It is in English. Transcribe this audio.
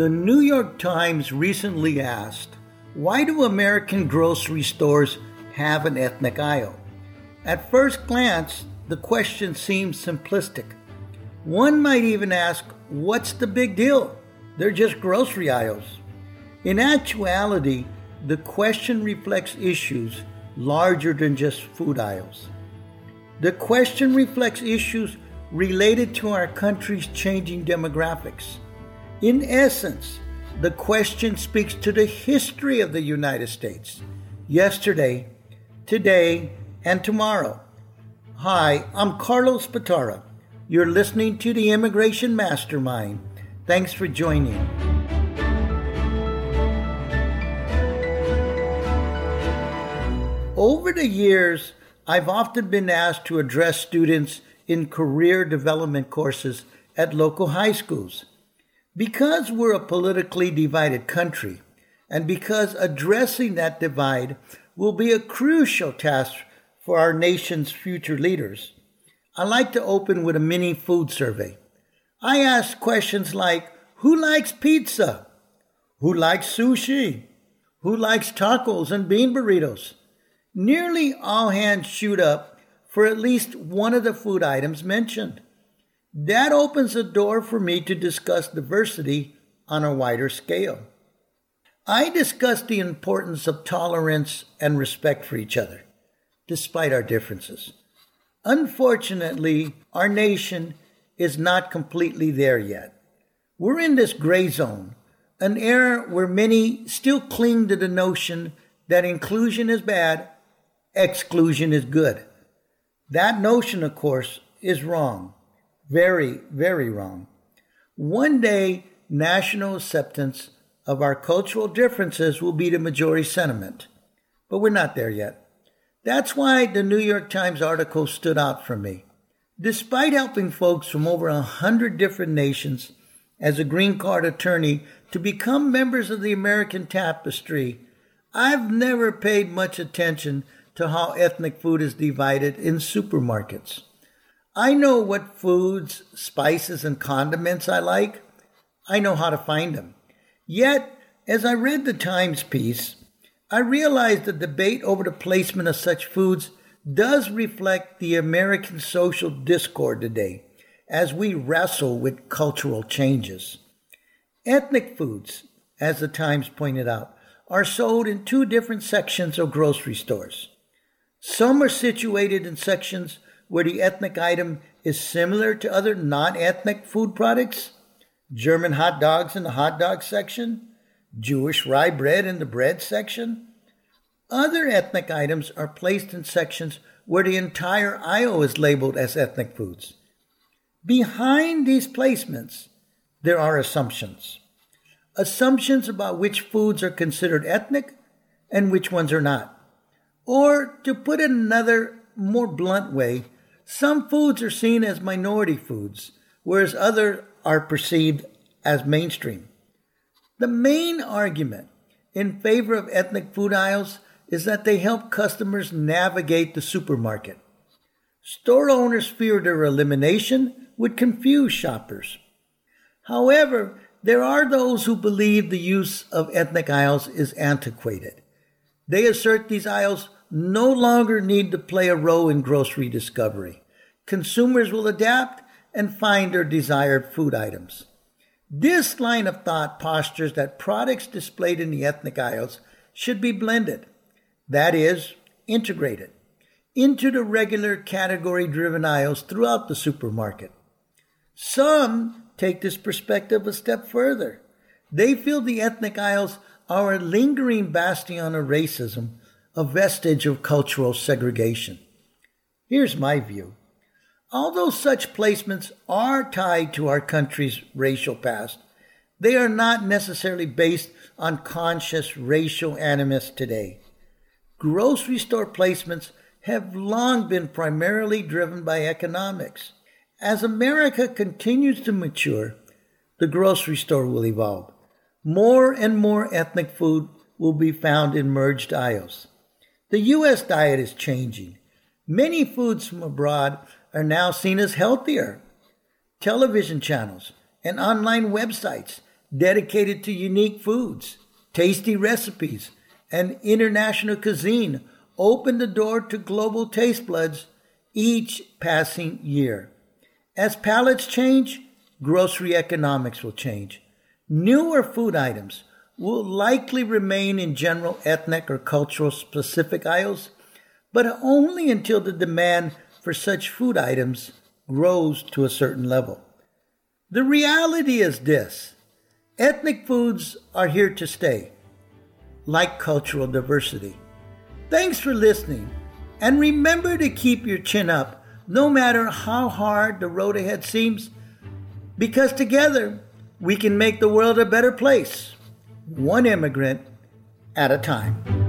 The New York Times recently asked, Why do American grocery stores have an ethnic aisle? At first glance, the question seems simplistic. One might even ask, What's the big deal? They're just grocery aisles. In actuality, the question reflects issues larger than just food aisles. The question reflects issues related to our country's changing demographics. In essence, the question speaks to the history of the United States yesterday, today, and tomorrow. Hi, I'm Carlos Batara. You're listening to the Immigration Mastermind. Thanks for joining. Over the years, I've often been asked to address students in career development courses at local high schools. Because we're a politically divided country, and because addressing that divide will be a crucial task for our nation's future leaders, I like to open with a mini food survey. I ask questions like Who likes pizza? Who likes sushi? Who likes tacos and bean burritos? Nearly all hands shoot up for at least one of the food items mentioned. That opens the door for me to discuss diversity on a wider scale. I discuss the importance of tolerance and respect for each other, despite our differences. Unfortunately, our nation is not completely there yet. We're in this gray zone, an era where many still cling to the notion that inclusion is bad exclusion is good. That notion, of course, is wrong. Very, very wrong. One day, national acceptance of our cultural differences will be the majority sentiment. But we're not there yet. That's why the New York Times article stood out for me. Despite helping folks from over a hundred different nations as a green card attorney to become members of the American tapestry, I've never paid much attention to how ethnic food is divided in supermarkets. I know what foods, spices, and condiments I like. I know how to find them. Yet, as I read the Times piece, I realized the debate over the placement of such foods does reflect the American social discord today as we wrestle with cultural changes. Ethnic foods, as the Times pointed out, are sold in two different sections of grocery stores. Some are situated in sections where the ethnic item is similar to other non ethnic food products. German hot dogs in the hot dog section, Jewish rye bread in the bread section. Other ethnic items are placed in sections where the entire aisle is labeled as ethnic foods. Behind these placements, there are assumptions. Assumptions about which foods are considered ethnic and which ones are not. Or, to put it another, more blunt way, some foods are seen as minority foods, whereas others are perceived as mainstream. The main argument in favor of ethnic food aisles is that they help customers navigate the supermarket. Store owners fear their elimination would confuse shoppers. However, there are those who believe the use of ethnic aisles is antiquated. They assert these aisles no longer need to play a role in grocery discovery. Consumers will adapt and find their desired food items. This line of thought postures that products displayed in the ethnic aisles should be blended, that is, integrated, into the regular category driven aisles throughout the supermarket. Some take this perspective a step further. They feel the ethnic aisles are a lingering bastion of racism a vestige of cultural segregation. Here's my view. Although such placements are tied to our country's racial past, they are not necessarily based on conscious racial animus today. Grocery store placements have long been primarily driven by economics. As America continues to mature, the grocery store will evolve. More and more ethnic food will be found in merged aisles. The U.S. diet is changing. Many foods from abroad are now seen as healthier. Television channels and online websites dedicated to unique foods, tasty recipes, and international cuisine open the door to global taste buds each passing year. As palates change, grocery economics will change. Newer food items will likely remain in general ethnic or cultural specific aisles, but only until the demand for such food items grows to a certain level. The reality is this ethnic foods are here to stay, like cultural diversity. Thanks for listening, and remember to keep your chin up no matter how hard the road ahead seems, because together we can make the world a better place, one immigrant at a time.